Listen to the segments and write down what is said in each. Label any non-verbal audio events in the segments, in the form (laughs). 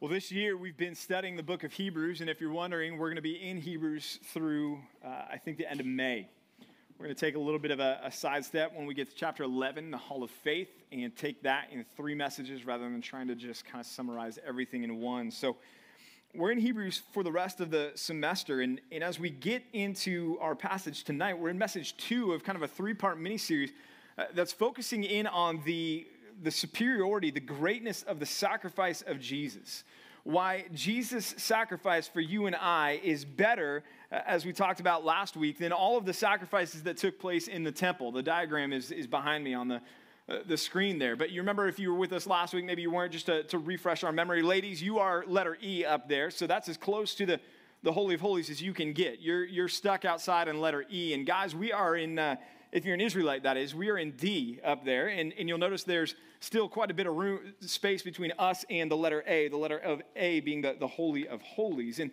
Well, this year we've been studying the book of Hebrews, and if you're wondering, we're going to be in Hebrews through, uh, I think, the end of May. We're going to take a little bit of a, a sidestep when we get to chapter 11, the Hall of Faith, and take that in three messages rather than trying to just kind of summarize everything in one. So, we're in Hebrews for the rest of the semester, and, and as we get into our passage tonight, we're in message two of kind of a three part mini series uh, that's focusing in on the the superiority, the greatness of the sacrifice of Jesus. Why Jesus' sacrifice for you and I is better, uh, as we talked about last week, than all of the sacrifices that took place in the temple. The diagram is, is behind me on the, uh, the screen there. But you remember if you were with us last week, maybe you weren't, just to, to refresh our memory. Ladies, you are letter E up there. So that's as close to the, the Holy of Holies as you can get. You're, you're stuck outside in letter E. And guys, we are in. Uh, if you're an Israelite, that is, we are in D up there. And, and you'll notice there's still quite a bit of room, space between us and the letter A, the letter of A being the, the Holy of Holies. And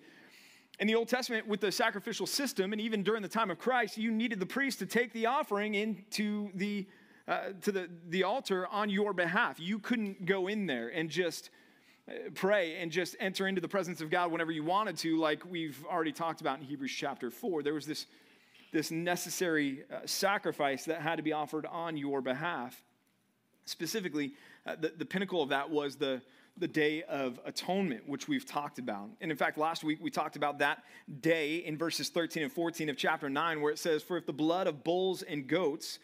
in the Old Testament, with the sacrificial system, and even during the time of Christ, you needed the priest to take the offering into the, uh, to the, the altar on your behalf. You couldn't go in there and just uh, pray and just enter into the presence of God whenever you wanted to, like we've already talked about in Hebrews chapter 4. There was this this necessary uh, sacrifice that had to be offered on your behalf. Specifically, uh, the, the pinnacle of that was the, the Day of Atonement, which we've talked about. And in fact, last week we talked about that day in verses 13 and 14 of chapter 9, where it says, For if the blood of bulls and goats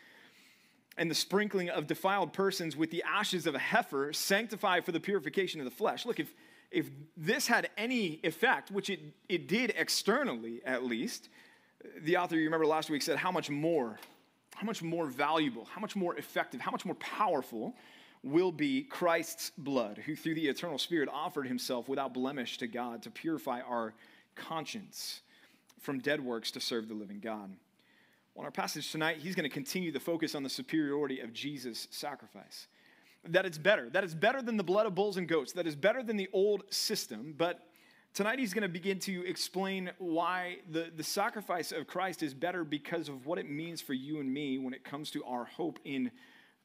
and the sprinkling of defiled persons with the ashes of a heifer sanctify for the purification of the flesh. Look, if, if this had any effect, which it, it did externally at least, the author, you remember last week, said how much more, how much more valuable, how much more effective, how much more powerful will be Christ's blood, who through the eternal Spirit offered himself without blemish to God to purify our conscience from dead works to serve the living God. Well, our passage tonight, he's going to continue the focus on the superiority of Jesus' sacrifice. That it's better, that it's better than the blood of bulls and goats, that is better than the old system, but Tonight, he's going to begin to explain why the, the sacrifice of Christ is better because of what it means for you and me when it comes to our hope in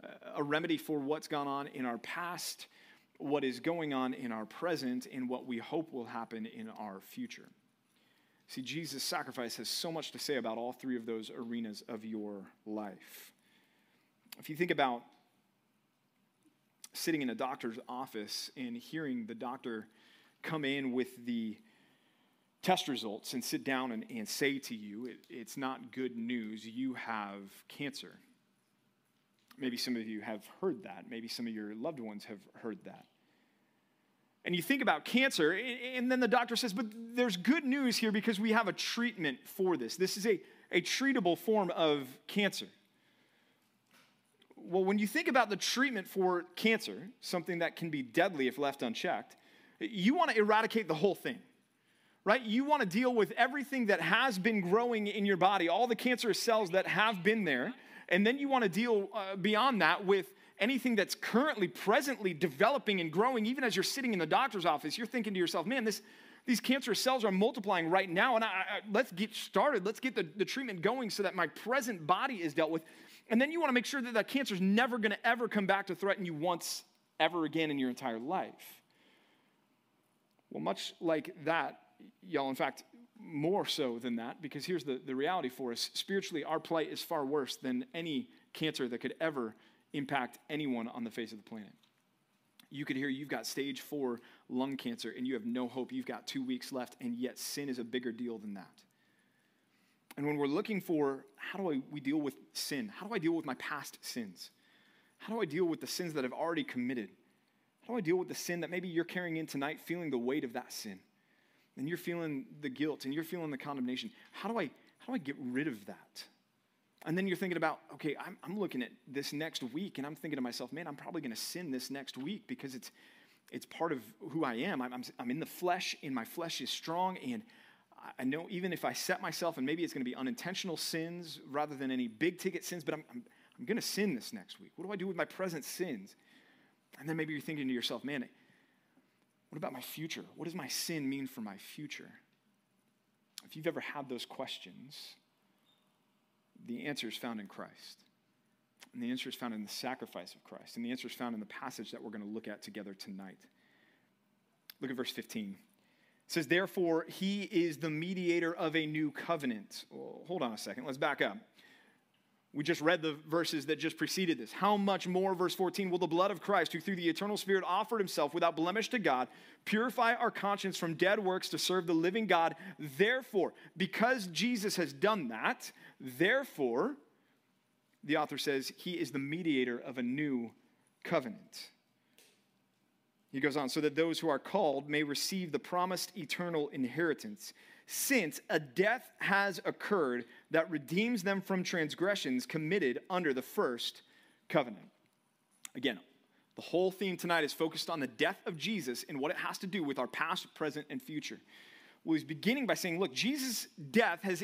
uh, a remedy for what's gone on in our past, what is going on in our present, and what we hope will happen in our future. See, Jesus' sacrifice has so much to say about all three of those arenas of your life. If you think about sitting in a doctor's office and hearing the doctor come in with the test results and sit down and, and say to you, it, it's not good news, you have cancer. Maybe some of you have heard that. Maybe some of your loved ones have heard that. And you think about cancer, and then the doctor says, but there's good news here because we have a treatment for this. This is a, a treatable form of cancer. Well, when you think about the treatment for cancer, something that can be deadly if left unchecked, you want to eradicate the whole thing, right? You want to deal with everything that has been growing in your body, all the cancerous cells that have been there. And then you want to deal uh, beyond that with anything that's currently, presently developing and growing. Even as you're sitting in the doctor's office, you're thinking to yourself, man, this, these cancerous cells are multiplying right now. And I, I, let's get started. Let's get the, the treatment going so that my present body is dealt with. And then you want to make sure that that cancer is never going to ever come back to threaten you once ever again in your entire life. Well, much like that, y'all, in fact, more so than that, because here's the, the reality for us spiritually, our plight is far worse than any cancer that could ever impact anyone on the face of the planet. You could hear you've got stage four lung cancer and you have no hope. You've got two weeks left, and yet sin is a bigger deal than that. And when we're looking for how do I, we deal with sin? How do I deal with my past sins? How do I deal with the sins that I've already committed? How do I deal with the sin that maybe you're carrying in tonight, feeling the weight of that sin? And you're feeling the guilt and you're feeling the condemnation. How do I, how do I get rid of that? And then you're thinking about, okay, I'm, I'm looking at this next week and I'm thinking to myself, man, I'm probably going to sin this next week because it's, it's part of who I am. I'm, I'm, I'm in the flesh and my flesh is strong. And I know even if I set myself, and maybe it's going to be unintentional sins rather than any big ticket sins, but I'm, I'm, I'm going to sin this next week. What do I do with my present sins? And then maybe you're thinking to yourself, man, what about my future? What does my sin mean for my future? If you've ever had those questions, the answer is found in Christ. And the answer is found in the sacrifice of Christ. And the answer is found in the passage that we're going to look at together tonight. Look at verse 15. It says, Therefore, he is the mediator of a new covenant. Well, hold on a second. Let's back up. We just read the verses that just preceded this. How much more, verse 14, will the blood of Christ, who through the eternal Spirit offered himself without blemish to God, purify our conscience from dead works to serve the living God? Therefore, because Jesus has done that, therefore, the author says, he is the mediator of a new covenant. He goes on, so that those who are called may receive the promised eternal inheritance since a death has occurred that redeems them from transgressions committed under the first covenant. Again, the whole theme tonight is focused on the death of Jesus and what it has to do with our past, present, and future. Well, he's beginning by saying, look, Jesus' death has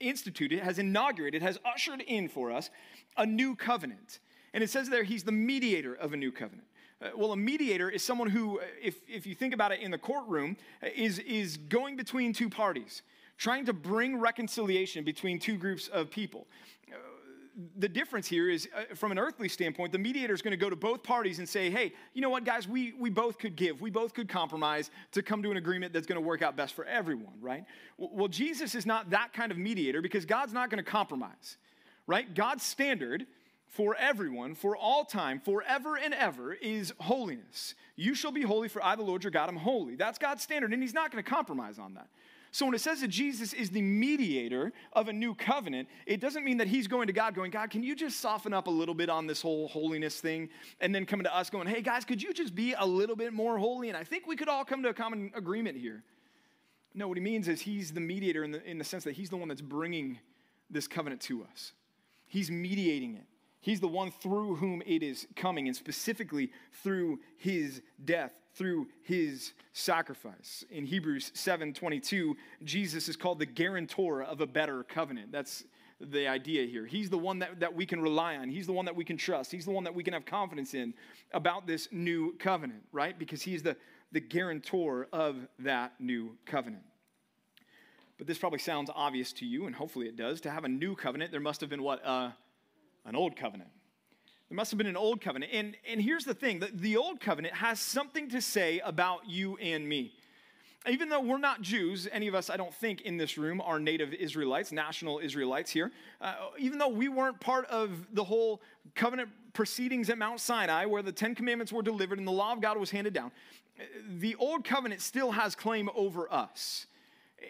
instituted, has inaugurated, has ushered in for us a new covenant. And it says there, he's the mediator of a new covenant. Uh, well, a mediator is someone who, uh, if, if you think about it in the courtroom, uh, is, is going between two parties, trying to bring reconciliation between two groups of people. the difference here is, from an earthly standpoint, the mediator is going to go to both parties and say, hey, you know what, guys, we, we both could give, we both could compromise to come to an agreement that's going to work out best for everyone, right? Well, Jesus is not that kind of mediator because God's not going to compromise, right? God's standard for everyone, for all time, forever and ever, is holiness. You shall be holy, for I, the Lord your God, am holy. That's God's standard, and He's not going to compromise on that. So when it says that Jesus is the mediator of a new covenant, it doesn't mean that he's going to God going, God, can you just soften up a little bit on this whole holiness thing? And then coming to us going, hey guys, could you just be a little bit more holy? And I think we could all come to a common agreement here. No, what he means is he's the mediator in the, in the sense that he's the one that's bringing this covenant to us, he's mediating it. He's the one through whom it is coming, and specifically through his death, through his sacrifice. In Hebrews 7:22, Jesus is called the guarantor of a better covenant. That's the idea here. He's the one that, that we can rely on. He's the one that we can trust. He's the one that we can have confidence in about this new covenant, right? Because he's the, the guarantor of that new covenant. But this probably sounds obvious to you, and hopefully it does. To have a new covenant, there must have been what? Uh, an old covenant. There must have been an old covenant. And, and here's the thing the, the old covenant has something to say about you and me. Even though we're not Jews, any of us, I don't think, in this room are native Israelites, national Israelites here, uh, even though we weren't part of the whole covenant proceedings at Mount Sinai where the Ten Commandments were delivered and the law of God was handed down, the old covenant still has claim over us.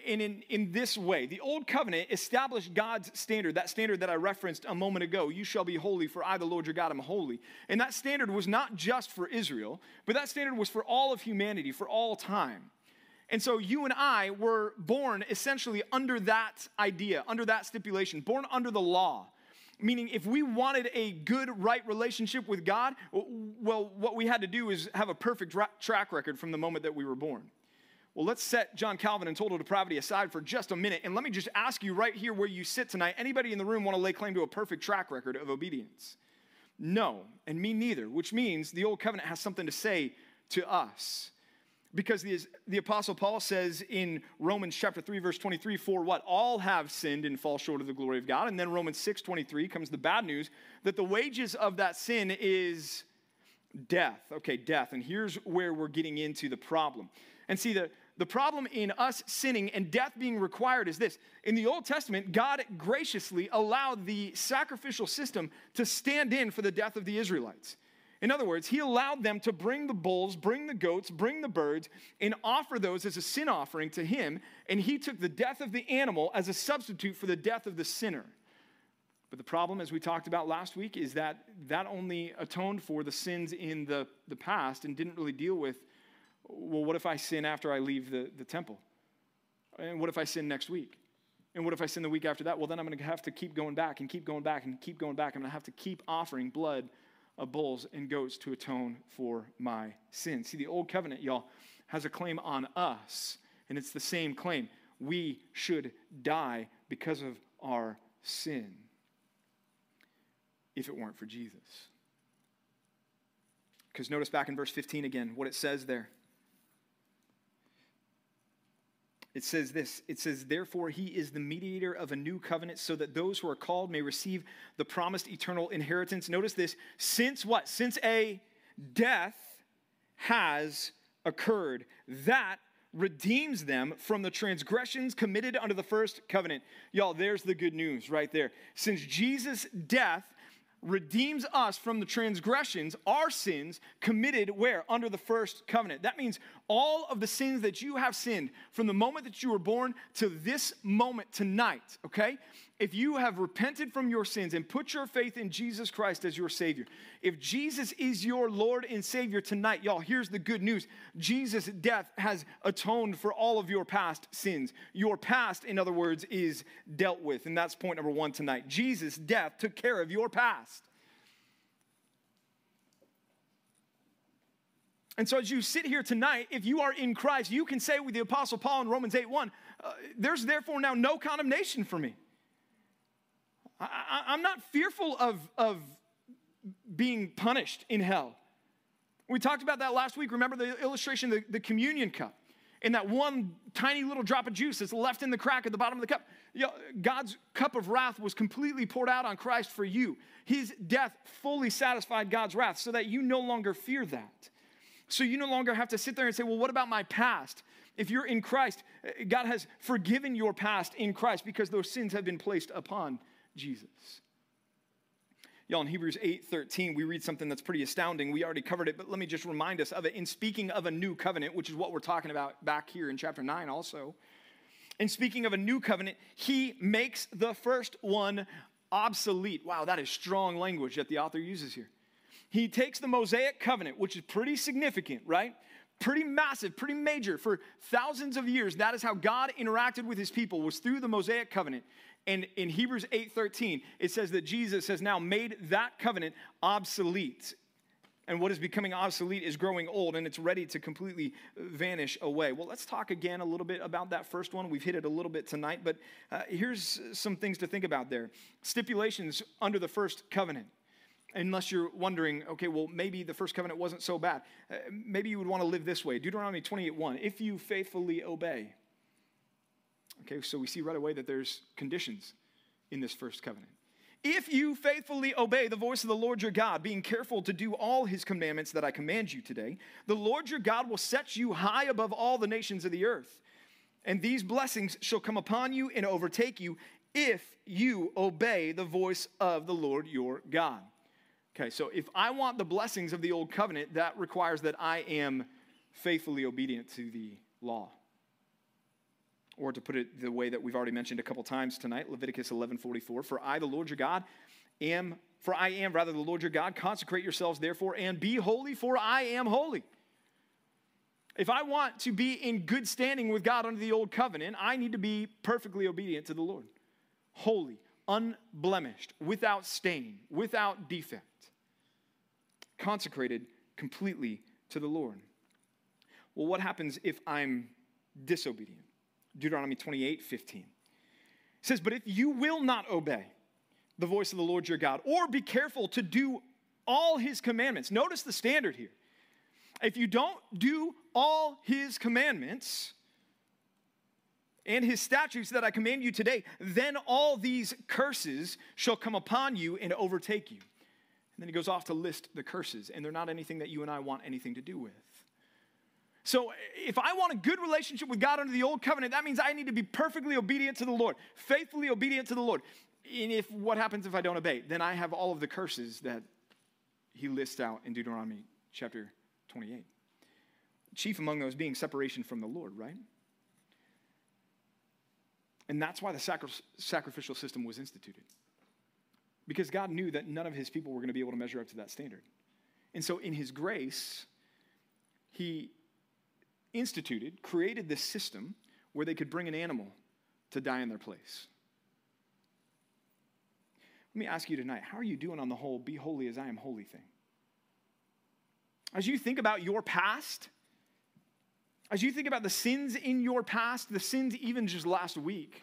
And in, in this way, the old covenant established God's standard, that standard that I referenced a moment ago. You shall be holy, for I, the Lord your God, am holy. And that standard was not just for Israel, but that standard was for all of humanity, for all time. And so you and I were born essentially under that idea, under that stipulation, born under the law. Meaning, if we wanted a good, right relationship with God, well, what we had to do is have a perfect track record from the moment that we were born. Well, let's set John Calvin and total depravity aside for just a minute. And let me just ask you right here where you sit tonight anybody in the room want to lay claim to a perfect track record of obedience? No, and me neither, which means the old covenant has something to say to us. Because the, the Apostle Paul says in Romans chapter 3, verse 23, for what? All have sinned and fall short of the glory of God. And then Romans 6, 23 comes the bad news that the wages of that sin is death. Okay, death. And here's where we're getting into the problem. And see, the, the problem in us sinning and death being required is this. In the Old Testament, God graciously allowed the sacrificial system to stand in for the death of the Israelites. In other words, he allowed them to bring the bulls, bring the goats, bring the birds, and offer those as a sin offering to him. And he took the death of the animal as a substitute for the death of the sinner. But the problem, as we talked about last week, is that that only atoned for the sins in the, the past and didn't really deal with well, what if I sin after I leave the, the temple? And what if I sin next week? And what if I sin the week after that? Well, then I'm going to have to keep going back and keep going back and keep going back. I'm going to have to keep offering blood of bulls and goats to atone for my sin. See, the old covenant, y'all, has a claim on us, and it's the same claim. We should die because of our sin if it weren't for Jesus. Because notice back in verse 15 again what it says there. It says this it says therefore he is the mediator of a new covenant so that those who are called may receive the promised eternal inheritance notice this since what since a death has occurred that redeems them from the transgressions committed under the first covenant. Y'all, there's the good news right there. Since Jesus' death redeems us from the transgressions, our sins committed where? Under the first covenant. That means all of the sins that you have sinned from the moment that you were born to this moment tonight, okay? If you have repented from your sins and put your faith in Jesus Christ as your Savior, if Jesus is your Lord and Savior tonight, y'all, here's the good news Jesus' death has atoned for all of your past sins. Your past, in other words, is dealt with. And that's point number one tonight. Jesus' death took care of your past. And so, as you sit here tonight, if you are in Christ, you can say with the Apostle Paul in Romans 8 1, uh, there's therefore now no condemnation for me. I, am not fearful of, of being punished in hell. We talked about that last week. Remember the illustration, the, the communion cup, and that one tiny little drop of juice that's left in the crack at the bottom of the cup. You know, God's cup of wrath was completely poured out on Christ for you. His death fully satisfied God's wrath so that you no longer fear that. So you no longer have to sit there and say, well, what about my past? If you're in Christ, eh, God has forgiven your past in Christ because those sins have been placed upon Jesus. Y'all, in Hebrews 8 13, we read something that's pretty astounding. We already covered it, but let me just remind us of it. In speaking of a new covenant, which is what we're talking about back here in chapter 9 also, in speaking of a new covenant, he makes the first one obsolete. Wow, that is strong language that the author uses here. He takes the Mosaic covenant, which is pretty significant, right? Pretty massive, pretty major. For thousands of years, that is how God interacted with his people, was through the Mosaic covenant. And in Hebrews 8:13, it says that Jesus has now made that covenant obsolete. And what is becoming obsolete is growing old and it's ready to completely vanish away. Well, let's talk again a little bit about that first one. We've hit it a little bit tonight, but uh, here's some things to think about there. Stipulations under the first covenant unless you're wondering, okay, well, maybe the first covenant wasn't so bad. Uh, maybe you would want to live this way. Deuteronomy 28 1. If you faithfully obey, Okay, so we see right away that there's conditions in this first covenant. If you faithfully obey the voice of the Lord your God, being careful to do all his commandments that I command you today, the Lord your God will set you high above all the nations of the earth. And these blessings shall come upon you and overtake you if you obey the voice of the Lord your God. Okay, so if I want the blessings of the old covenant, that requires that I am faithfully obedient to the law. Or to put it the way that we've already mentioned a couple times tonight, Leviticus 11:44, for I the Lord your God am for I am rather the Lord your God, consecrate yourselves therefore and be holy for I am holy. If I want to be in good standing with God under the old covenant, I need to be perfectly obedient to the Lord. Holy, unblemished, without stain, without defect. Consecrated completely to the Lord. Well, what happens if I'm disobedient? Deuteronomy 28 15. It says, But if you will not obey the voice of the Lord your God, or be careful to do all his commandments, notice the standard here. If you don't do all his commandments, and his statutes that I command you today, then all these curses shall come upon you and overtake you. And then he goes off to list the curses, and they're not anything that you and I want anything to do with. So, if I want a good relationship with God under the old covenant, that means I need to be perfectly obedient to the Lord, faithfully obedient to the Lord. And if what happens if I don't obey? Then I have all of the curses that he lists out in Deuteronomy chapter 28. Chief among those being separation from the Lord, right? And that's why the sacri- sacrificial system was instituted. Because God knew that none of his people were going to be able to measure up to that standard. And so, in his grace, he instituted, created this system where they could bring an animal to die in their place. Let me ask you tonight how are you doing on the whole be holy as I am holy thing? As you think about your past, as you think about the sins in your past, the sins even just last week,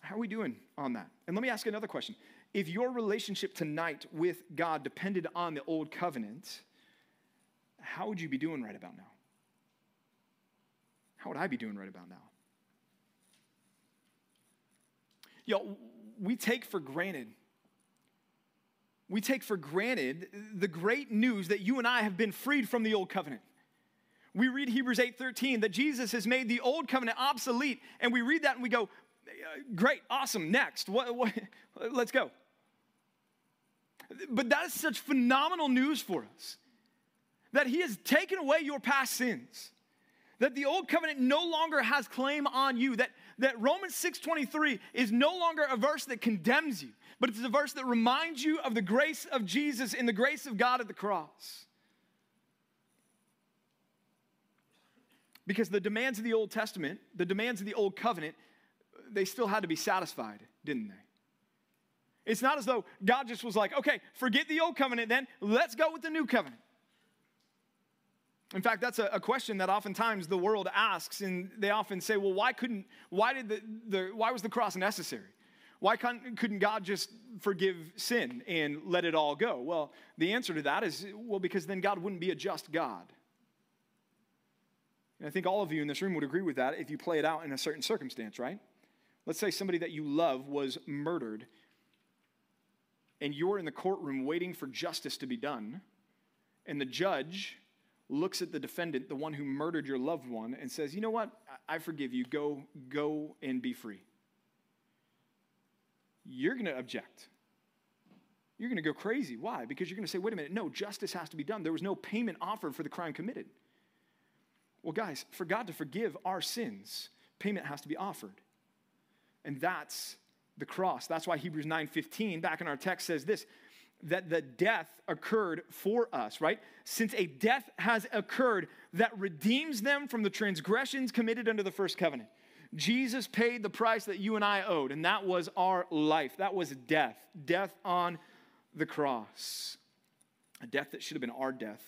how are we doing on that? And let me ask another question. If your relationship tonight with God depended on the old covenant, how would you be doing right about now? How would I be doing right about now? Yo, we take for granted we take for granted the great news that you and I have been freed from the old covenant. We read Hebrews 8:13 that Jesus has made the old covenant obsolete and we read that and we go uh, great, awesome, next. What, what, (laughs) let's go. But that is such phenomenal news for us that he has taken away your past sins that the old covenant no longer has claim on you that, that romans 6.23 is no longer a verse that condemns you but it's a verse that reminds you of the grace of jesus and the grace of god at the cross. Because the demands of the old testament the demands of the old covenant they still had to be satisfied didn't they? It's not as though god just was like okay forget the old covenant then. Let's go with the new covenant in fact, that's a, a, question that oftentimes the world asks, and they often say, well, why couldn't, why did the, the why was the cross necessary? Why couldn't God just forgive sin and let it all go? Well, the answer to that is, well, because then God wouldn't be a just God. And I think all of you in this room would agree with that if you play it out in a certain circumstance, right? Let's say somebody that you love was murdered, and you're in the courtroom waiting for justice to be done, and the judge looks at the defendant, the one who murdered your loved one, and says, You know what? I forgive you. Go, go and be free. You're going to object. You're going to go crazy. Why? Because you're going to say, Wait a minute, no, justice has to be done. There was no payment offered for the crime committed. Well, guys, for God to forgive our sins, payment has to be offered. And that's the cross. That's why Hebrews 9:15 back in our text says this that the death occurred for us, right? Since a death has occurred that redeems them from the transgressions committed under the first covenant. Jesus paid the price that you and I owed, and that was our life. That was death. Death on the cross. A death that should have been our death.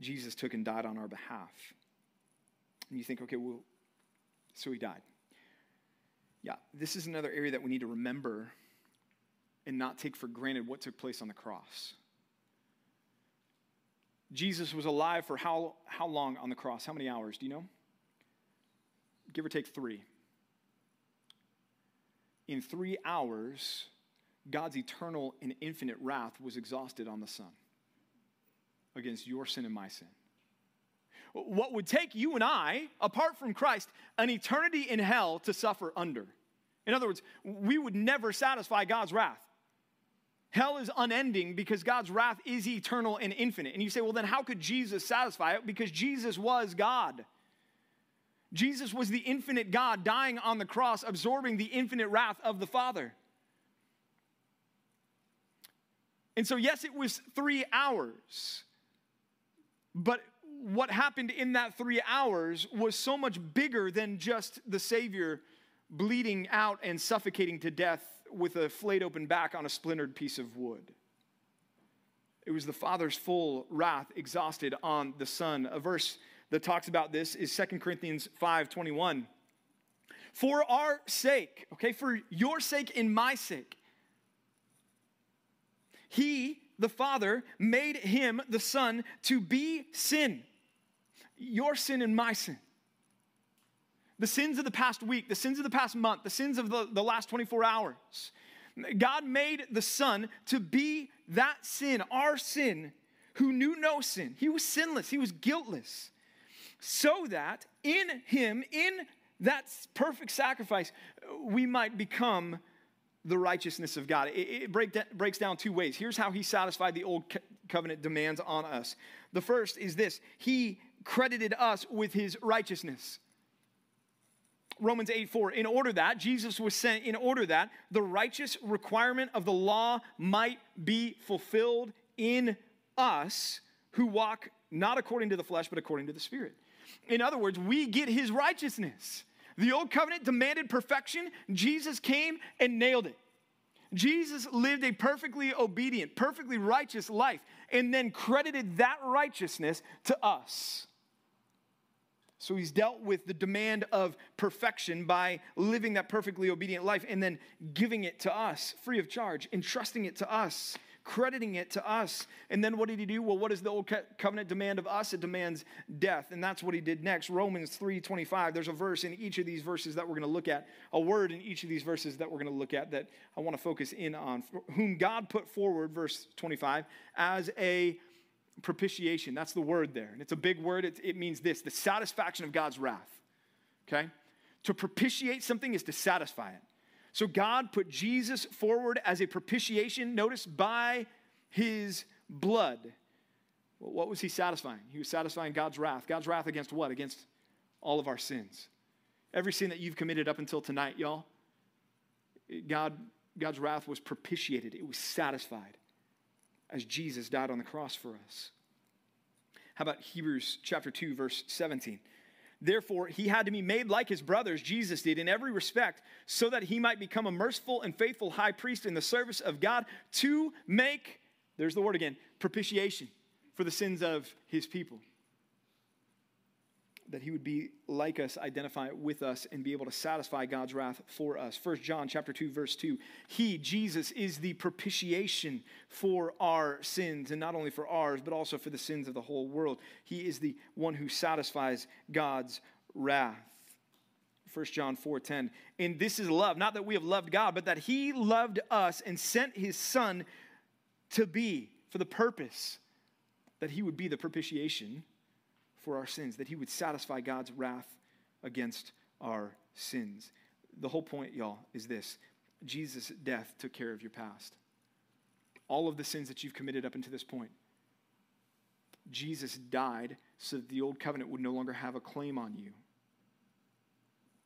Jesus took and died on our behalf. And you think, okay, well, so he died. Yeah, this is another area that we need to remember and not take for granted what took place on the cross. Jesus was alive for how, how long on the cross? How many hours? Do you know? Give or take three. In three hours, God's eternal and infinite wrath was exhausted on the Son against your sin and my sin. What would take you and I, apart from Christ, an eternity in hell to suffer under? In other words, we would never satisfy God's wrath. Hell is unending because God's wrath is eternal and infinite. And you say, well, then how could Jesus satisfy it? Because Jesus was God. Jesus was the infinite God dying on the cross, absorbing the infinite wrath of the Father. And so, yes, it was three hours, but what happened in that three hours was so much bigger than just the Savior bleeding out and suffocating to death with a flayed open back on a splintered piece of wood. It was the Father's full wrath exhausted on the Son. A verse that talks about this is 2 Corinthians 5 21. For our sake, okay, for your sake and my sake, He, the Father, made Him, the Son, to be sin. Your sin and my sin the sins of the past week, the sins of the past month, the sins of the, the last 24 hours. God made the Son to be that sin, our sin, who knew no sin. He was sinless, he was guiltless. So that in him, in that perfect sacrifice, we might become the righteousness of God. It, it break, breaks down two ways. Here's how he satisfied the old covenant demands on us. The first is this He credited us with his righteousness. Romans 8 4, in order that, Jesus was sent in order that the righteous requirement of the law might be fulfilled in us who walk not according to the flesh, but according to the Spirit. In other words, we get his righteousness. The old covenant demanded perfection. Jesus came and nailed it. Jesus lived a perfectly obedient, perfectly righteous life, and then credited that righteousness to us. So he's dealt with the demand of perfection by living that perfectly obedient life and then giving it to us free of charge, entrusting it to us, crediting it to us. And then what did he do? Well, what does the old covenant demand of us? It demands death. And that's what he did next. Romans 3:25. There's a verse in each of these verses that we're going to look at, a word in each of these verses that we're going to look at that I want to focus in on. Whom God put forward, verse 25, as a propitiation. That's the word there. And it's a big word. It, it means this the satisfaction of God's wrath. Okay? To propitiate something is to satisfy it. So God put Jesus forward as a propitiation, notice, by his blood. Well, what was he satisfying? He was satisfying God's wrath. God's wrath against what? Against all of our sins. Every sin that you've committed up until tonight, y'all, God, God's wrath was propitiated, it was satisfied as Jesus died on the cross for us. How about Hebrews chapter 2, verse 17? Therefore, he had to be made like his brothers, Jesus did, in every respect, so that he might become a merciful and faithful high priest in the service of God to make, there's the word again, propitiation for the sins of his people that he would be like us, identify with us, and be able to satisfy God's wrath for us. 1 John chapter 2, verse 2. He, Jesus, is the propitiation for our sins, and not only for ours, but also for the sins of the whole world. He is the one who satisfies God's wrath. 1 John 4:10. And this is love, not that we have loved God, but that he loved us and sent his son to be for the purpose that he would be the propitiation for our sins, that he would satisfy God's wrath against our sins. The whole point, y'all, is this Jesus' death took care of your past. All of the sins that you've committed up until this point. Jesus died so that the old covenant would no longer have a claim on you.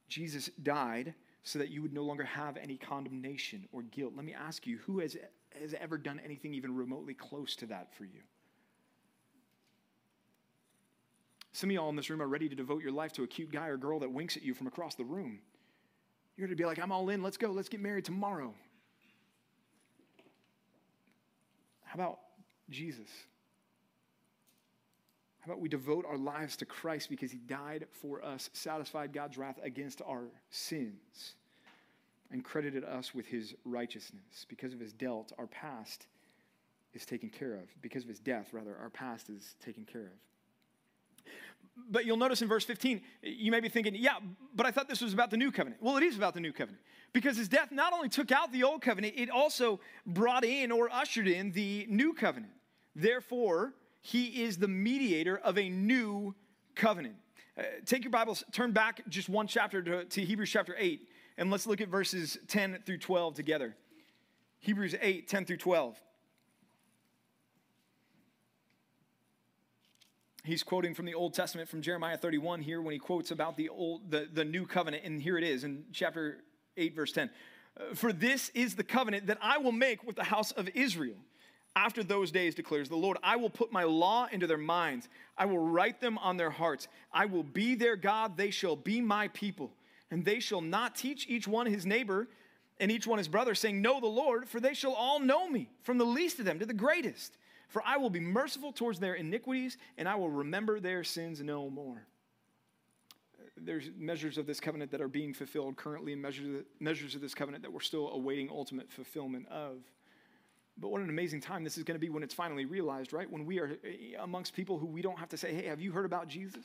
Jesus died so that you would no longer have any condemnation or guilt. Let me ask you, who has, has ever done anything even remotely close to that for you? Some of y'all in this room are ready to devote your life to a cute guy or girl that winks at you from across the room. You're going to be like, I'm all in. Let's go. Let's get married tomorrow. How about Jesus? How about we devote our lives to Christ because he died for us, satisfied God's wrath against our sins, and credited us with his righteousness? Because of his dealt, our past is taken care of. Because of his death, rather, our past is taken care of. But you'll notice in verse 15, you may be thinking, yeah, but I thought this was about the new covenant. Well, it is about the new covenant because his death not only took out the old covenant, it also brought in or ushered in the new covenant. Therefore, he is the mediator of a new covenant. Uh, take your Bibles, turn back just one chapter to, to Hebrews chapter 8, and let's look at verses 10 through 12 together. Hebrews 8, 10 through 12. He's quoting from the Old Testament from Jeremiah 31 here when he quotes about the old the, the new covenant and here it is in chapter 8 verse 10 uh, for this is the covenant that I will make with the house of Israel. After those days declares the Lord I will put my law into their minds. I will write them on their hearts. I will be their God. They shall be my people. And they shall not teach each one his neighbor and each one his brother saying know the Lord for they shall all know me from the least of them to the greatest for I will be merciful towards their iniquities, and I will remember their sins no more. There's measures of this covenant that are being fulfilled currently, and measures, of this covenant that we're still awaiting ultimate fulfillment of. But what an amazing time this is going to be when it's finally realized, right? When we are eh, amongst people who we don't have to say, hey, have you heard about Jesus?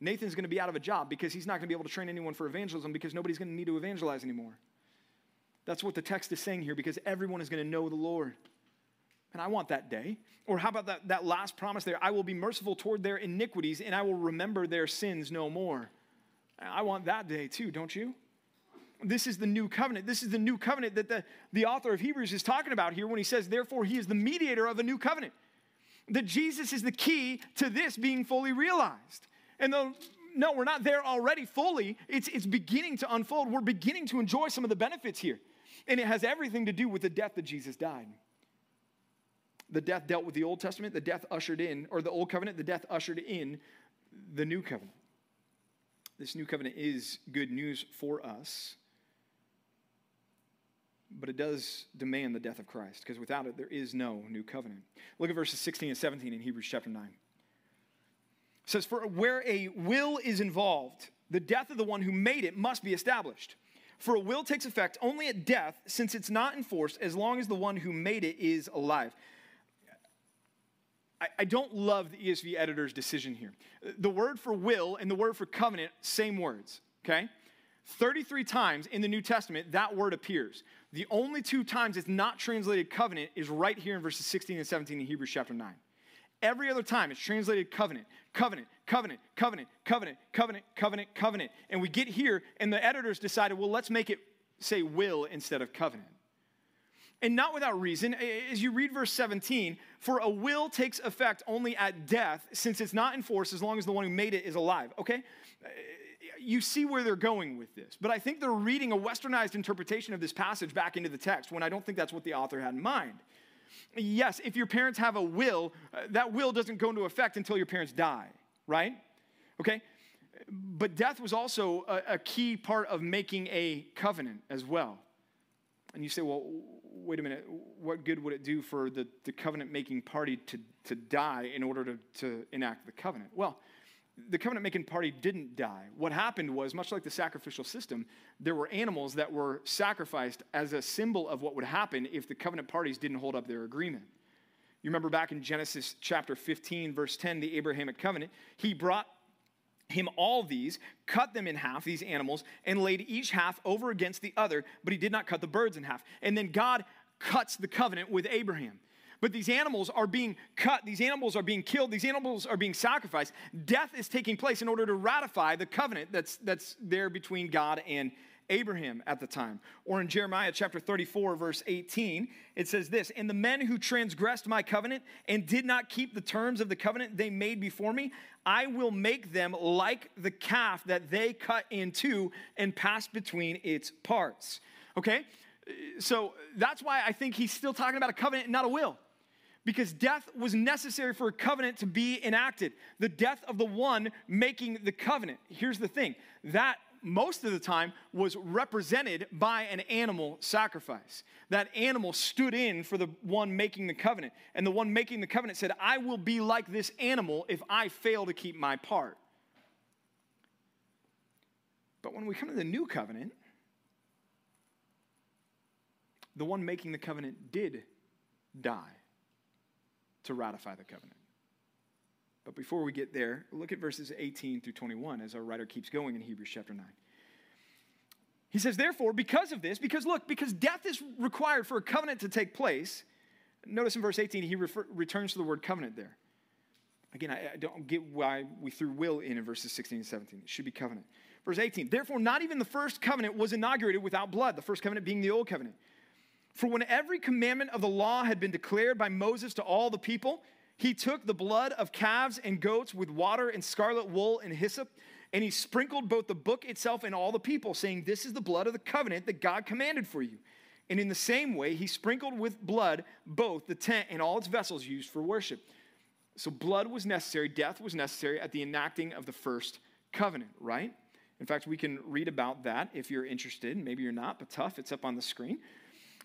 Nathan's going to be out of a job because he's not going to be able to train anyone for evangelism because nobody's going to need to evangelize anymore. That's what the text is saying here because everyone is going to know the Lord. And I want that day. Or how about that, that last promise there? I will be merciful toward their iniquities and I will remember their sins no more. I want that day too, don't you? This is the new covenant. This is the new covenant that the, the author of Hebrews is talking about here when he says, therefore, he is the mediator of a new covenant. That Jesus is the key to this being fully realized. And though, no, we're not there already fully, it's, it's beginning to unfold. We're beginning to enjoy some of the benefits here. And it has everything to do with the death that Jesus died the death dealt with the Old Testament, the death ushered in, or the Old Covenant, the death ushered in the New Covenant. This New Covenant is good news for us, but it does demand the death of Christ, because without it, there is no New Covenant. Look at verses 16 and 17 in Hebrews chapter 9. It says, For where a will is involved, the death of the one who made it must be established. For a will takes effect only at death, since it's not enforced as long as the one who made it is alive. I, don't love the ESV editor's decision here. The word for will and the word for covenant, same words, okay? 33 times in the New Testament, that word appears. The only two times it's not translated covenant is right here in verses 16 and 17 in Hebrews chapter 9. Every other time it's translated covenant, covenant, covenant, covenant, covenant, covenant, covenant, covenant. And we get here, and the editors decided, well, let's make it say will instead of covenant. And not without reason, as you read verse 17, for a will takes effect only at death, since it's not enforced as long as the one who made it is alive. Okay? You see where they're going with this. But I think they're reading a westernized interpretation of this passage back into the text when I don't think that's what the author had in mind. Yes, if your parents have a will, uh, that will doesn't go into effect until your parents die, right? Okay? But death was also a, a key part of making a covenant as well. And you say, well, wait a minute, what good would it do for the, the covenant making party to, to die in order to, to enact the covenant? Well, the covenant making party didn't die. What happened was, much like the sacrificial system, there were animals that were sacrificed as a symbol of what would happen if the covenant parties didn't hold up their agreement. You remember back in Genesis chapter 15, verse 10, the Abrahamic covenant, he brought him all these, cut them in half, these animals, and laid each half over against the other, but he did not cut the birds in half. And then God cuts the covenant with Abraham. But these animals are being cut, these animals are being killed, these animals are being sacrificed. Death is taking place in order to ratify the covenant that's, that's there between God and Abraham at the time. Or in Jeremiah chapter 34, verse 18, it says this And the men who transgressed my covenant and did not keep the terms of the covenant they made before me, I will make them like the calf that they cut in two and pass between its parts. Okay? So that's why I think he's still talking about a covenant and not a will because death was necessary for a covenant to be enacted. The death of the one making the covenant. Here's the thing that most of the time was represented by an animal sacrifice. That animal stood in for the one making the covenant. And the one making the covenant said, I will be like this animal if I fail to keep my part. But when we come to the new covenant, the one making the covenant did die to ratify the covenant. But before we get there, look at verses 18 through 21 as our writer keeps going in Hebrews chapter 9. He says, Therefore, because of this, because look, because death is required for a covenant to take place, notice in verse 18, he refer, returns to the word covenant there. Again, I, I don't get why we threw will in in verses 16 and 17. It should be covenant. Verse 18, therefore, not even the first covenant was inaugurated without blood, the first covenant being the old covenant. For when every commandment of the law had been declared by Moses to all the people, he took the blood of calves and goats with water and scarlet wool and hyssop, and he sprinkled both the book itself and all the people, saying, This is the blood of the covenant that God commanded for you. And in the same way, he sprinkled with blood both the tent and all its vessels used for worship. So blood was necessary, death was necessary at the enacting of the first covenant, right? In fact, we can read about that if you're interested. Maybe you're not, but tough, it's up on the screen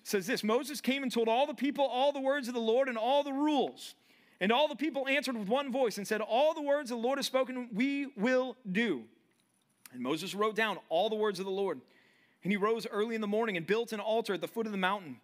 says this Moses came and told all the people all the words of the Lord and all the rules. And all the people answered with one voice and said, All the words the Lord has spoken, we will do. And Moses wrote down all the words of the Lord. And he rose early in the morning and built an altar at the foot of the mountain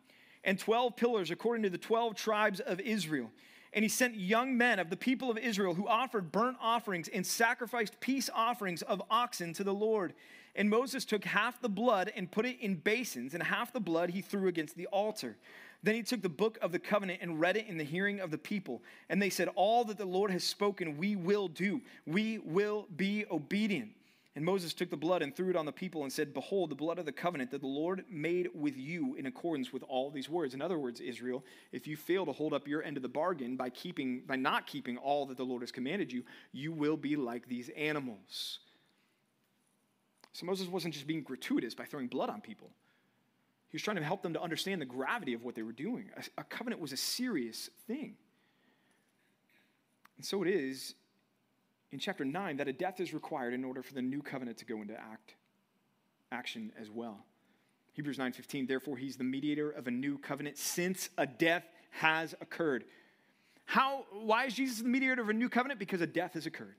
and 12 pillars according to the 12 tribes of Israel. And he sent young men of the people of Israel who offered burnt offerings and sacrificed peace offerings of oxen to the Lord. And Moses took half the blood and put it in basins, and half the blood he threw against the altar. Then he took the book of the covenant and read it in the hearing of the people. And they said, All that the Lord has spoken, we will do. We will be obedient. And Moses took the blood and threw it on the people and said, Behold, the blood of the covenant that the Lord made with you in accordance with all these words. In other words, Israel, if you fail to hold up your end of the bargain by keeping by not keeping all that the Lord has commanded you, you will be like these animals. So Moses wasn't just being gratuitous by throwing blood on people. He was trying to help them to understand the gravity of what they were doing. A, a covenant was a serious thing. And so it is in chapter 9 that a death is required in order for the new covenant to go into act action as well. Hebrews 9:15 therefore he's the mediator of a new covenant since a death has occurred. How why is Jesus the mediator of a new covenant? Because a death has occurred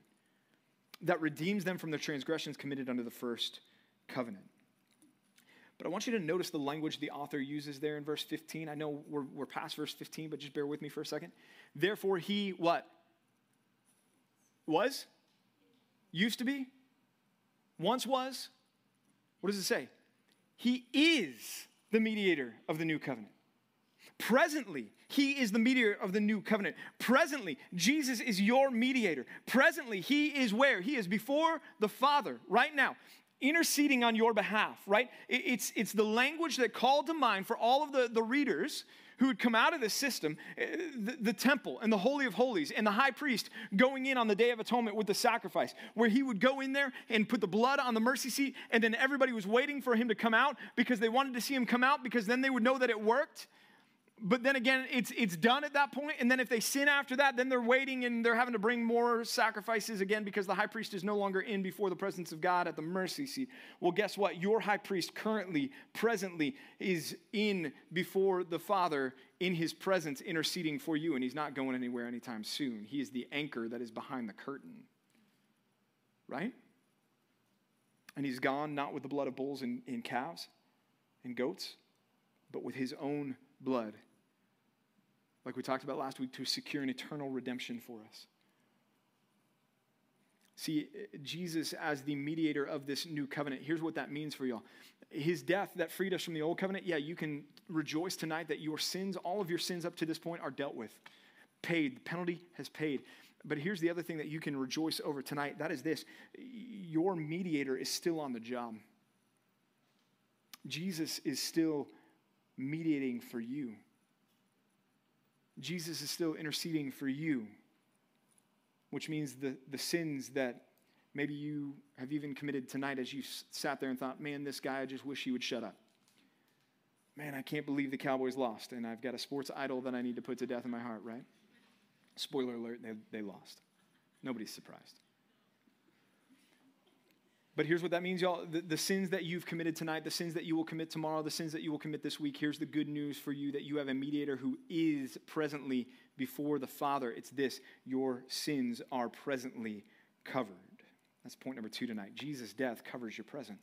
that redeems them from the transgressions committed under the first covenant. But I want you to notice the language the author uses there in verse 15. I know we're, we're past verse 15, but just bear with me for a second. Therefore, he what? Was? Used to be? Once was? What does it say? He is the mediator of the new covenant. Presently, he is the mediator of the new covenant. Presently, Jesus is your mediator. Presently, he is where? He is before the Father right now, interceding on your behalf, right? It's, it's the language that called to mind for all of the, the readers who had come out of the system, eh, the, the, temple and the Holy of Holies, and the high priest going in on the Day of Atonement with the sacrifice, where he would go in there and put the blood on the mercy seat, and then everybody was waiting for him to come out because they wanted to see him come out because then they would know that it worked but then again, it's, it's done at that. And then if they sin after that, then they're waiting and they're having to bring more sacrifices again because the high priest is no longer in before the presence of God at the mercy seat. Well, guess what? Your high priest currently, presently, is in before the Father in his presence, interceding for you. And he's not going anywhere anytime soon. He is the anchor that is behind the curtain. Right? And he's gone not with the blood of bulls and, and calves and goats, but with his own blood like we talked about last week, to secure an eternal redemption for us. See, Jesus as the mediator of this new covenant, here's what that means for y'all. His death that freed us from the old covenant, yeah, you can rejoice tonight that your sins, all of your sins up to this point, are dealt with, paid. The penalty has paid. But here's the other thing that you can rejoice over tonight that is this your mediator is still on the job. Jesus is still mediating for you. Jesus is still interceding for you, which means the, the sins that maybe you have even committed tonight as you sat there and thought, man, this guy, I just wish he would shut up. Man, I can't believe the Cowboys lost, and I've got a sports idol that I need to put to death in my heart, right? Spoiler alert, they, they lost. Nobody's surprised. But here's what that means, y'all. The, the, sins that you've committed tonight, the sins that you will commit tomorrow, the sins that you will commit this week, here's the good news for you that you have a mediator who is presently before the Father. It's this your sins are presently covered. That's point number two tonight. Jesus' death covers your present.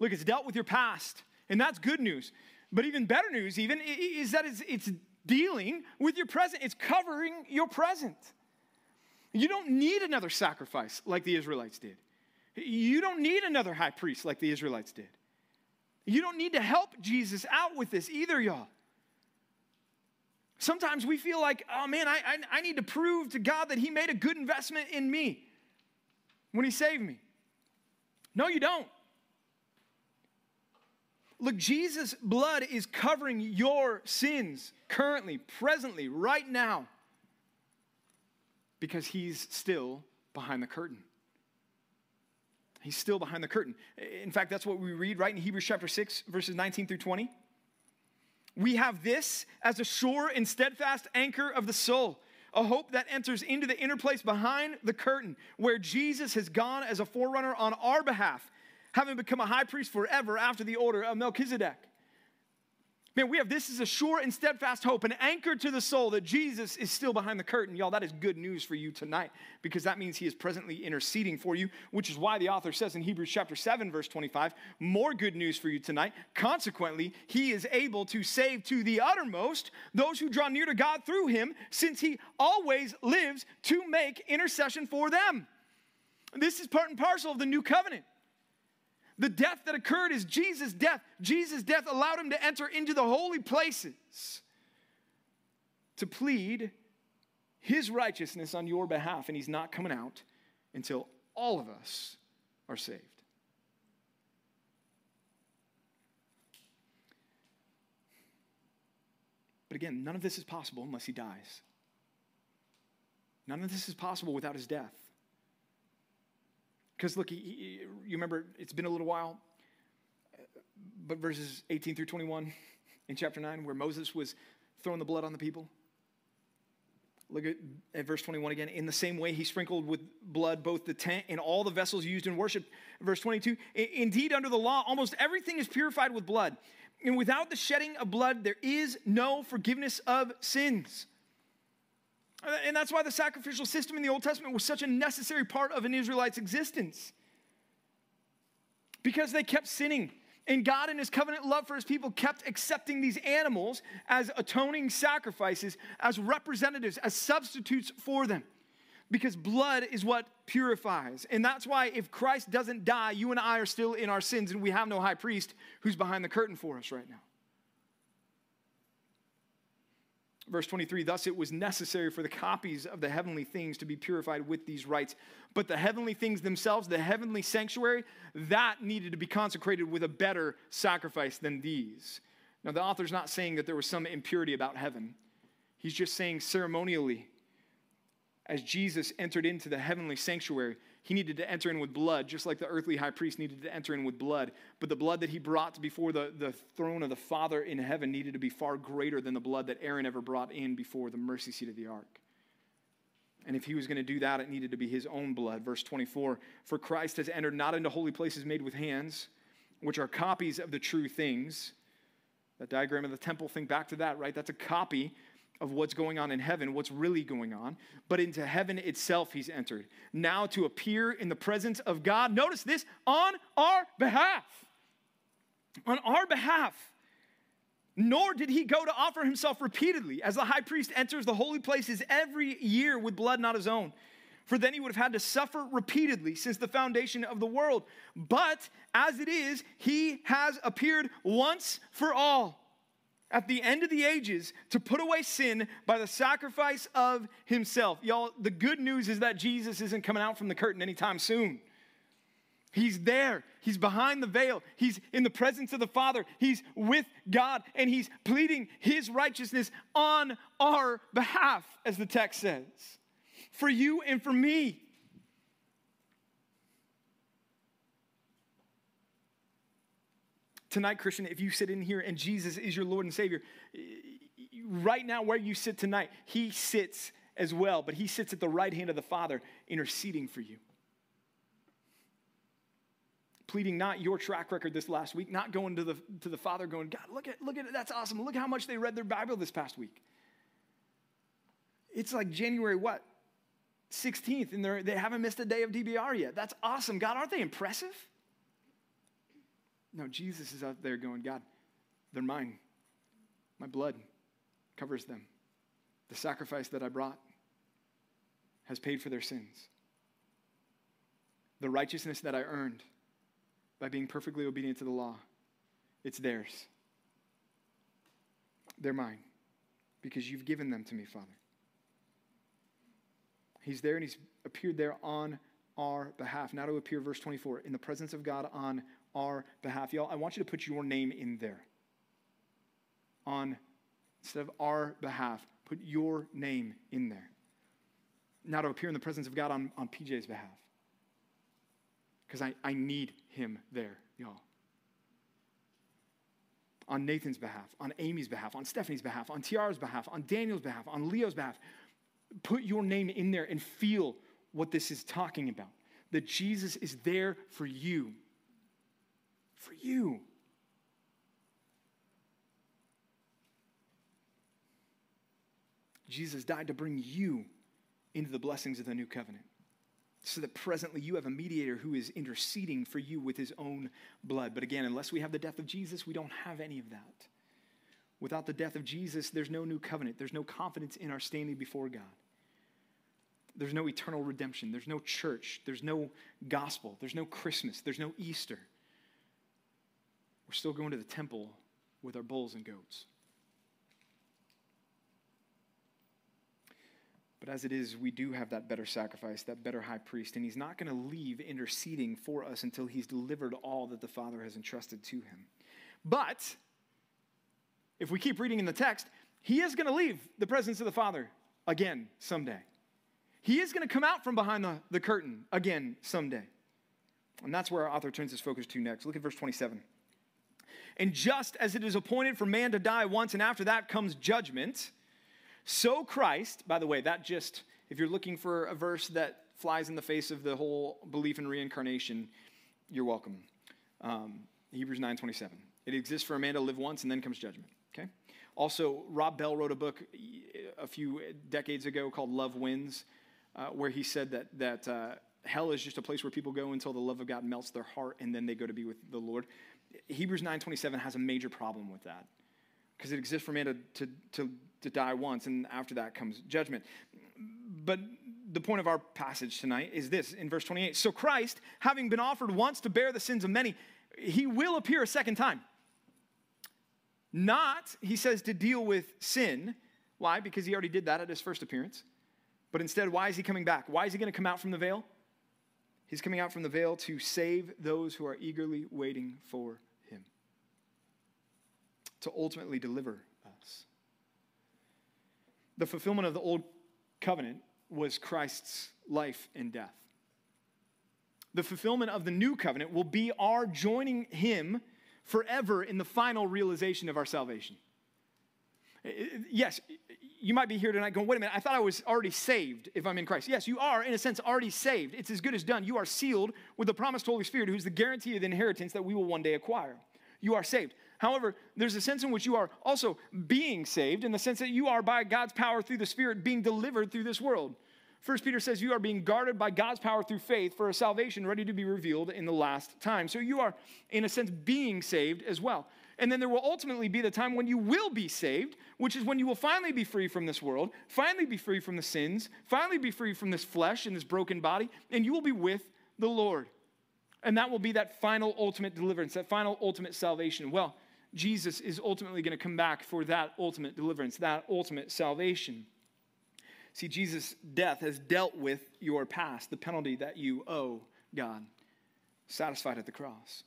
Look, it's dealt with your past, and that's good news. But even better news, even, is that it's, it's dealing with your present, it's covering your present. You don't need another sacrifice like the Israelites did. You don't need another high priest like the Israelites did. You don't need to help Jesus out with this either, y'all. Sometimes we feel like, oh man, I, I, I, need to prove to God that He made a good investment in me when He saved me. No, you don't. Look, Jesus' blood is covering your sins currently, presently, right now, because He's still behind the curtain. He's still behind the curtain. In fact, that's what we read right in Hebrews chapter 6, verses 19 through 20. We have this as a sure and steadfast anchor of the soul, a hope that enters into the inner place behind the curtain, where Jesus has gone as a forerunner on our behalf, having become a high priest forever after the order of Melchizedek. Man, we have this is a sure and steadfast hope, an anchor to the soul that Jesus is still behind the curtain. Y'all, that is good news for you tonight because that means he is presently interceding for you, which is why the author says in Hebrews chapter 7, verse 25, more good news for you tonight. Consequently, he is able to save to the uttermost those who draw near to God through him, since he always lives to make intercession for them. This is part and parcel of the new covenant. The death that occurred is Jesus' death. Jesus' death allowed him to enter into the holy places to plead his righteousness on your behalf, and he's not coming out until all of us are saved. But again, none of this is possible unless he dies. None of this is possible without his death. Because look, he, he, you remember, it's been a little while, but verses 18 through 21 in chapter 9, where Moses was throwing the blood on the people. Look at, at, verse 21 again. In the same way, he sprinkled with blood both the tent and all the vessels used in worship. Verse 22 Indeed, under the law, almost everything is purified with blood. And without the shedding of blood, there is no forgiveness of sins. And that's why the sacrificial system in the Old Testament was such a necessary part of an Israelite's existence. Because they kept sinning And God, in his covenant love for his people, kept accepting these animals as atoning sacrifices, as representatives, as substitutes for them. Because blood is what purifies. And that's why if Christ doesn't die, you and I are still in our sins, and we have no high priest who's behind the curtain for us right now. Verse 23 Thus it was necessary for the copies of the heavenly things to be purified with these rites. But the heavenly things themselves, the heavenly sanctuary, that needed to be consecrated with a better sacrifice than these. Now, the author's not saying that there was some impurity about heaven, he's just saying ceremonially, as Jesus entered into the heavenly sanctuary, he needed to enter in with blood, just like the earthly high priest needed to enter in with blood. But the blood that he brought before the, the throne of the Father in heaven needed to be far greater than the blood that Aaron ever brought in before the mercy seat of the ark. And if he was going to do that, it needed to be his own blood. Verse 24 For Christ has entered not into holy places made with hands, which are copies of the true things. That diagram of the temple, think back to that, right? That's a copy of what's going on in heaven, what's really going on, but into heaven itself he's entered. Now to appear in the presence of God. Notice this on our behalf. On our behalf. Nor did he go to offer himself repeatedly, as the high priest enters the holy places every year with blood not his own. For then he would have had to suffer repeatedly since the foundation of the world. But as it is, he has appeared once for all at the end of the ages to put away sin by the sacrifice of himself. Y'all, the good news is that Jesus isn't coming out from the curtain anytime soon. He's there. He's behind the veil. He's in the presence of the Father. He's with God and he's pleading his righteousness on our behalf, as the text says, for you and for me. Tonight, Christian, if you sit in here and Jesus is your Lord and Savior, right now where you sit tonight, He sits as well, but He sits at the right hand of the Father interceding for you. Pleading not your track record this last week, not going to the, to the Father going, God, look at, look at it, that's awesome. Look how much they read their Bible this past week. It's like January what? 16th, and they haven't missed a day of DBR yet. That's awesome. God, aren't they impressive? No, Jesus is out there going, God, they're mine. My blood covers them. The sacrifice that I brought has paid for their sins. The righteousness that I earned by being perfectly obedient to the law, it's theirs. They're mine because you've given them to me, Father. He's there and he's appeared there on our behalf. Now to appear, verse 24, in the presence of God on our behalf. Y'all, I want you to put your name in there. On, instead of our behalf, put your name in there. Now to appear in the presence of God on, on PJ's behalf. Because I, I need him there, y'all. On Nathan's behalf, on Amy's behalf, on Stephanie's behalf, on Tiara's behalf, on Daniel's behalf, on Leo's behalf. Put your name in there and feel what this is talking about. That Jesus is there for you for you. Jesus died to bring you into the blessings of the new covenant. So that presently you have a mediator who is interceding for you with his own blood. But again, unless we have the death of Jesus, we don't have any of that. Without the death of Jesus, there's no new covenant. There's no confidence in our standing before God. There's no eternal redemption. There's no church. There's no gospel. There's no Christmas. There's no Easter we're still going to the temple with our bulls and goats. But as it is, we do have that better sacrifice, that better high priest, and he's not going to leave interceding for us until he's delivered all that the Father has entrusted to him. But if we keep reading in the text, he is going to leave the presence of the Father again someday. He is going to come out from behind the, the curtain again someday. And that's where our author turns his focus to next. Look at verse 27. And just as it is appointed for man to die once, and after that comes judgment, so Christ, by the way, that just, if you're looking for a verse that flies in the face of the whole belief in reincarnation, you're welcome. Um, Hebrews 9:27. It exists for a man to live once and then comes judgment. Okay? Also, Rob Bell wrote a book a few decades ago called Love Wins, uh, where he said that, that uh, hell is just a place where people go until the love of God melts their heart and then they go to be with the Lord. Hebrews 9.27 has a major problem with that because it exists for man to, to, to, to die once, and after that comes judgment. But the point of our passage tonight is this in verse 28. So Christ, having been offered once to bear the sins of many, he will appear a second time. Not, he says, to deal with sin. Why? Because he already did that at his first appearance. But instead, why is he coming back? Why is he going to come out from the veil? He's coming out from the veil to save those who are eagerly waiting for him, to ultimately deliver us. The fulfillment of the old covenant was Christ's life and death. The fulfillment of the new covenant will be our joining him forever in the final realization of our salvation. Yes, you might be here tonight going, wait a minute, I thought I was already saved if I'm in Christ. Yes, you are, in a sense, already saved. It's as good as done. You are sealed with the promised Holy Spirit, who's the guarantee of the inheritance that we will one day acquire. You are saved. However, there's a sense in which you are also being saved, in the sense that you are, by God's power through the Spirit, being delivered through this world. First Peter says you are being guarded by God's power through faith for a salvation ready to be revealed in the last time. So you are, in a sense, being saved as well. And then there will ultimately be the time when you will be saved, which is when you will finally be free from this world, finally be free from the sins, finally be free from this flesh and this broken body, and you will be with the Lord. And that will be that final ultimate deliverance, that final ultimate salvation. Well, Jesus is ultimately going to come back for that ultimate deliverance, that ultimate salvation. See, Jesus' death has dealt with your past, the penalty that you owe God, satisfied at the cross.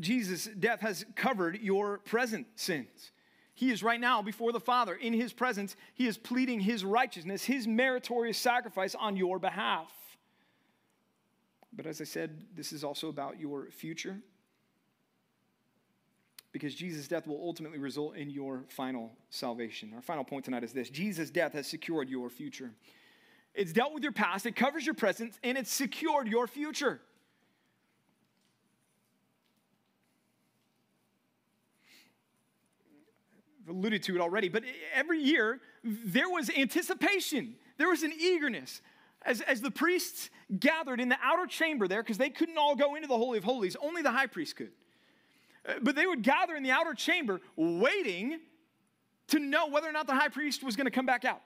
Jesus' death has covered your present sins. He is right now before the Father. In his presence, he is pleading his righteousness, his meritorious sacrifice on your behalf. But as I said, this is also about your future because Jesus' death will ultimately result in your final salvation. Our final point tonight is this Jesus' death has secured your future. It's dealt with your past, it covers your present, and it's secured your future. I've alluded to it already, but every year there was anticipation, there was an eagerness. As, as the priests gathered in the outer chamber there, because they couldn't all go into the Holy of Holies, only the high priest could. Uh, but they would gather in the outer chamber waiting to know whether or not the high priest was going to come back out.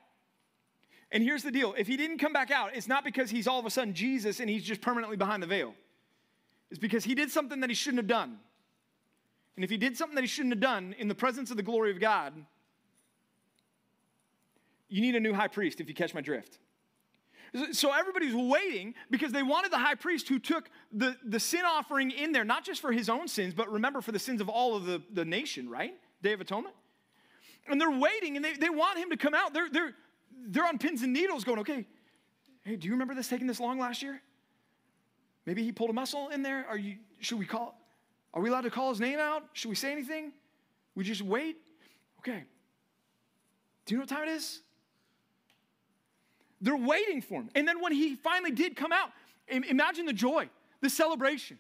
And here's the deal if he didn't come back out, it's not because he's all of a sudden Jesus and he's just permanently behind the veil. It's because he did something that he shouldn't have done. And if he did something that he shouldn't have done in the presence of the glory of God, you need a new high priest if you catch my drift. So everybody's waiting because they wanted the high priest who took the, the sin offering in there, not just for his own sins, but remember for the sins of all of the, the nation, right? Day of Atonement. And they're waiting and they, they want him to come out. They're, they're, they're on pins and needles going, okay, hey, do you remember this taking this long last year? Maybe he pulled a muscle in there. Are you, should we call, are we allowed to call his name out? Should we say anything? We just wait? Okay. Do you know what time it is? They're waiting for him. And then when he finally did come out, imagine the joy, the celebration,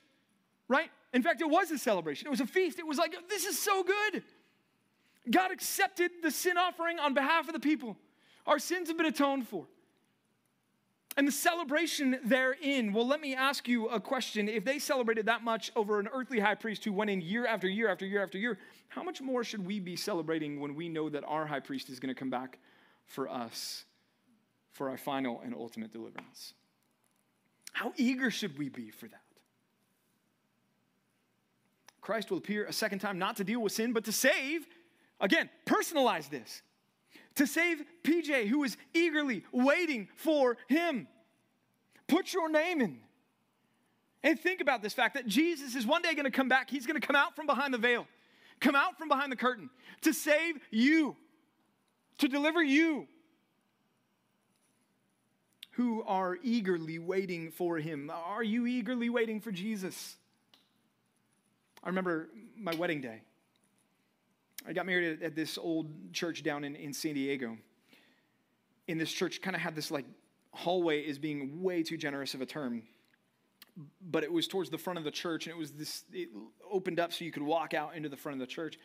right? In fact, it was a celebration, it was a feast. It was like, this is so good. God accepted the sin offering on behalf of the people. Our sins have been atoned for. And the celebration therein, well, let me ask you a question. If they celebrated that much over an earthly high priest who went in year after year after year after year, how much more should we be celebrating when we know that our high priest is going to come back for us for our final and ultimate deliverance. How eager should we be for that? Christ will appear a second time not to deal with sin, but to save. Again, personalize this. To save PJ, who is eagerly waiting for him. Put your name in. And think about this fact that Jesus is one day going to come back. He's going to come out from behind the veil, come out from behind the curtain to save you, to deliver you who are eagerly waiting for him. Are you eagerly waiting for Jesus? I remember my wedding day. I got married at, this old church down in, in San Diego. In this church, kind of had this like hallway is being way too generous of a term. But it was towards the front of the church, and it was this, it opened up so you could walk out into the front of the church.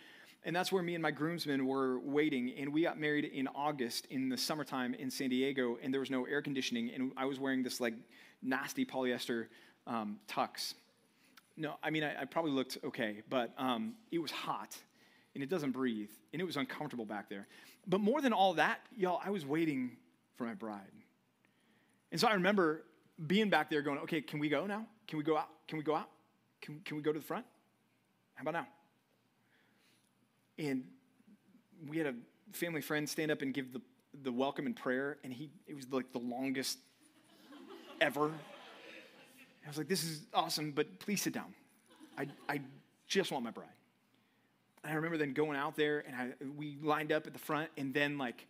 And that's where me and my groomsmen were waiting. And we got married in August in the summertime in San Diego, and there was no air conditioning. And I was wearing this like nasty polyester um, tux. No, I mean, I, I probably looked okay, but um, it was hot and it doesn't breathe and it was uncomfortable back there. But more than all that, y'all, I was waiting for my bride. And so I remember being back there going, okay, can we go now? Can we go out? Can we go out? Can, can we go to the front? How about now? And we had a family friend stand up and give the, the welcome and prayer, and he it was like the longest ever. I was like, this is awesome, but please sit down. I, I just want my bride. And I remember then going out there and I, we lined up at the front, and then like,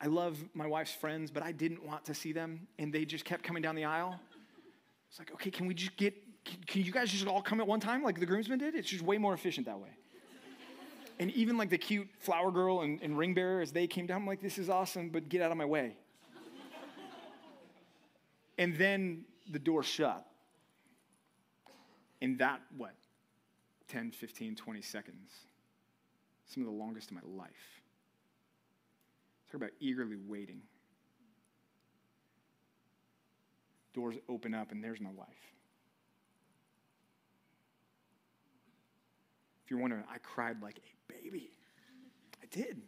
I love my wife's friends, but I didn't want to see them, and they just kept coming down the aisle. It's like, okay, can we just get, can, can you guys just all come at one time like the groomsmen did? It's just way more efficient that way. And even like the cute flower girl and, and ring bearer, as they came down, I'm like, this is awesome, but get out of my way. and then the door shut. In that, what, 10, 15, 20 seconds? Some of the longest of my life. Talk about eagerly waiting. Doors open up, and there's my wife. If you're wondering, I cried like a baby. I did.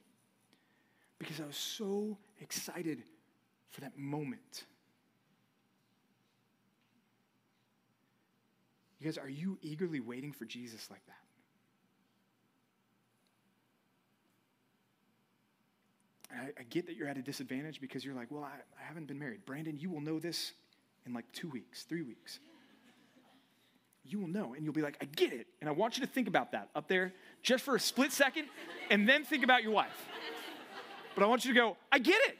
Because I was so excited for that moment. You guys, are you eagerly waiting for Jesus like that? I, I, get that you're at a disadvantage because you're like, well, I, I haven't been married. Brandon, you will know this in like two weeks, three weeks. You will know, and you'll be like, I get it. And I want you to think about that up there just for a split second, and then think about your wife. But I want you to go, I get it.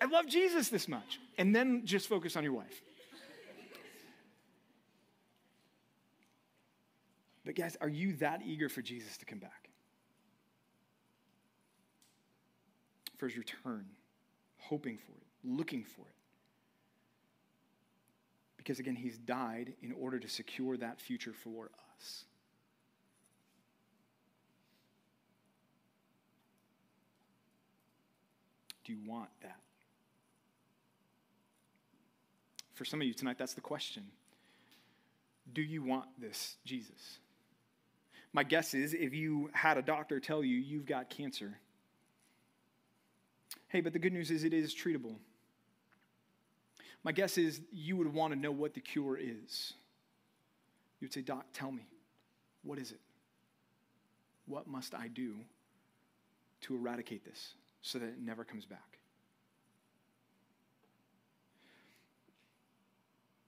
I love Jesus this much. And then just focus on your wife. But, guys, are you that eager for Jesus to come back? For his return, hoping for it, looking for it. Because, again, he's died in order to secure that future for us. Do you want that? For some of you tonight, that's the question. Do you want this Jesus? My guess is if you had a doctor tell you you've got cancer, hey, but the good news is it is treatable. My guess is you would want to know what the cure is. You would say, Doc, tell me, what is it? What must I do to eradicate this so that it never comes back?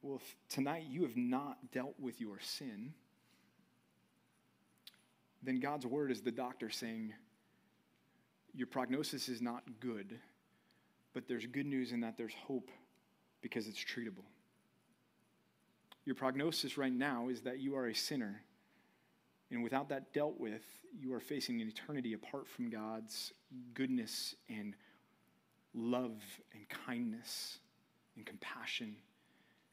Well, if tonight you have not dealt with your sin, then God's word is the doctor saying, Your prognosis is not good, but there's good news in that there's hope because it's treatable. Your prognosis right now is that you are a sinner, and without that dealt with, you are facing an eternity apart from God's goodness and love and kindness and compassion.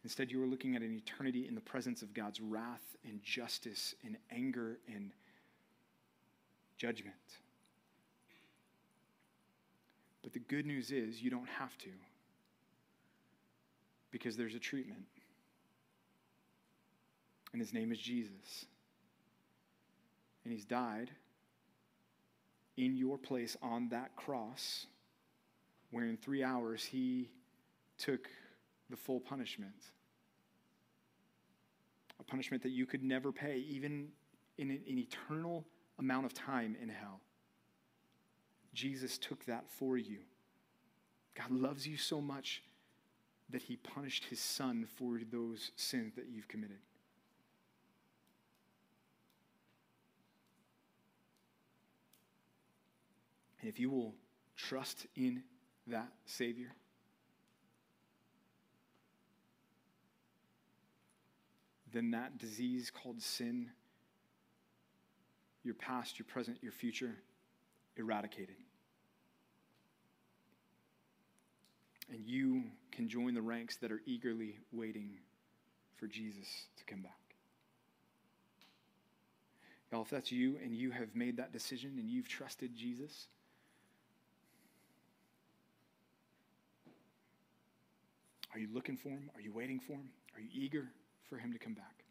Instead, you are looking at an eternity in the presence of God's wrath and justice and anger and judgment. But the good news is you don't have to because there's a treatment. And his name is Jesus. And he's died in your place on that cross, where in three hours he took the full punishment. A punishment that you could never pay, even in an, eternal amount of time in hell. Jesus took that for you. God loves you so much that he punished his son for those sins that you've committed. And if you will trust in that Savior, then that disease called sin your past, your present, your future eradicated. And you can join the ranks that are eagerly waiting for Jesus to come back. Y'all, if that's you and you have made that decision and you've trusted Jesus, are you looking for him? Are you waiting for him? Are you eager for him to come back?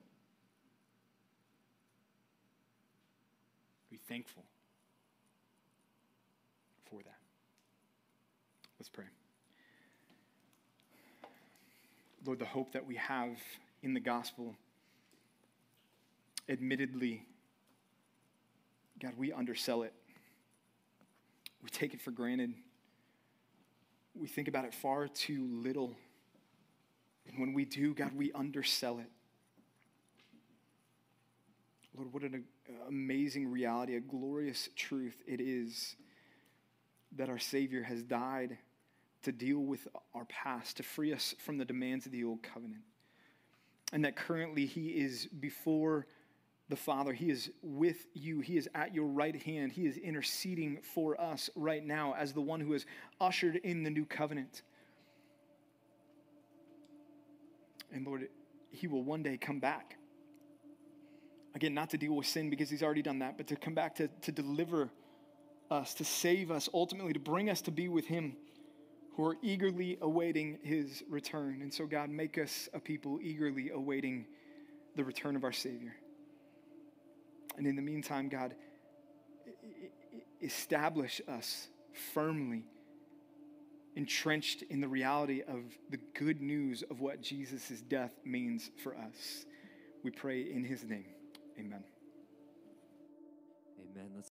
Be thankful for that. Let's pray. Lord, the hope that we have in the gospel, admittedly, God, we undersell it. We take it for granted. We think about it far too little. And when we do, God, we undersell it. Lord, what an amazing reality, a glorious truth it is that our Savior has died to deal with our past, to free us from the demands of the old covenant. And that currently He is before the Father. He is with you. He is at your right hand. He is interceding for us right now as the one who has ushered in the new covenant. And Lord, He will one day come back. Again, not to deal with sin because He's already done that, but to come back to, to deliver us, to save us, ultimately to bring us to be with Him who are eagerly awaiting His return. And so, God, make us a people eagerly awaiting the return of our Savior. And in the meantime, God, establish us firmly entrenched in the reality of the good news of what Jesus' death means for us. We pray in his name. Amen amen.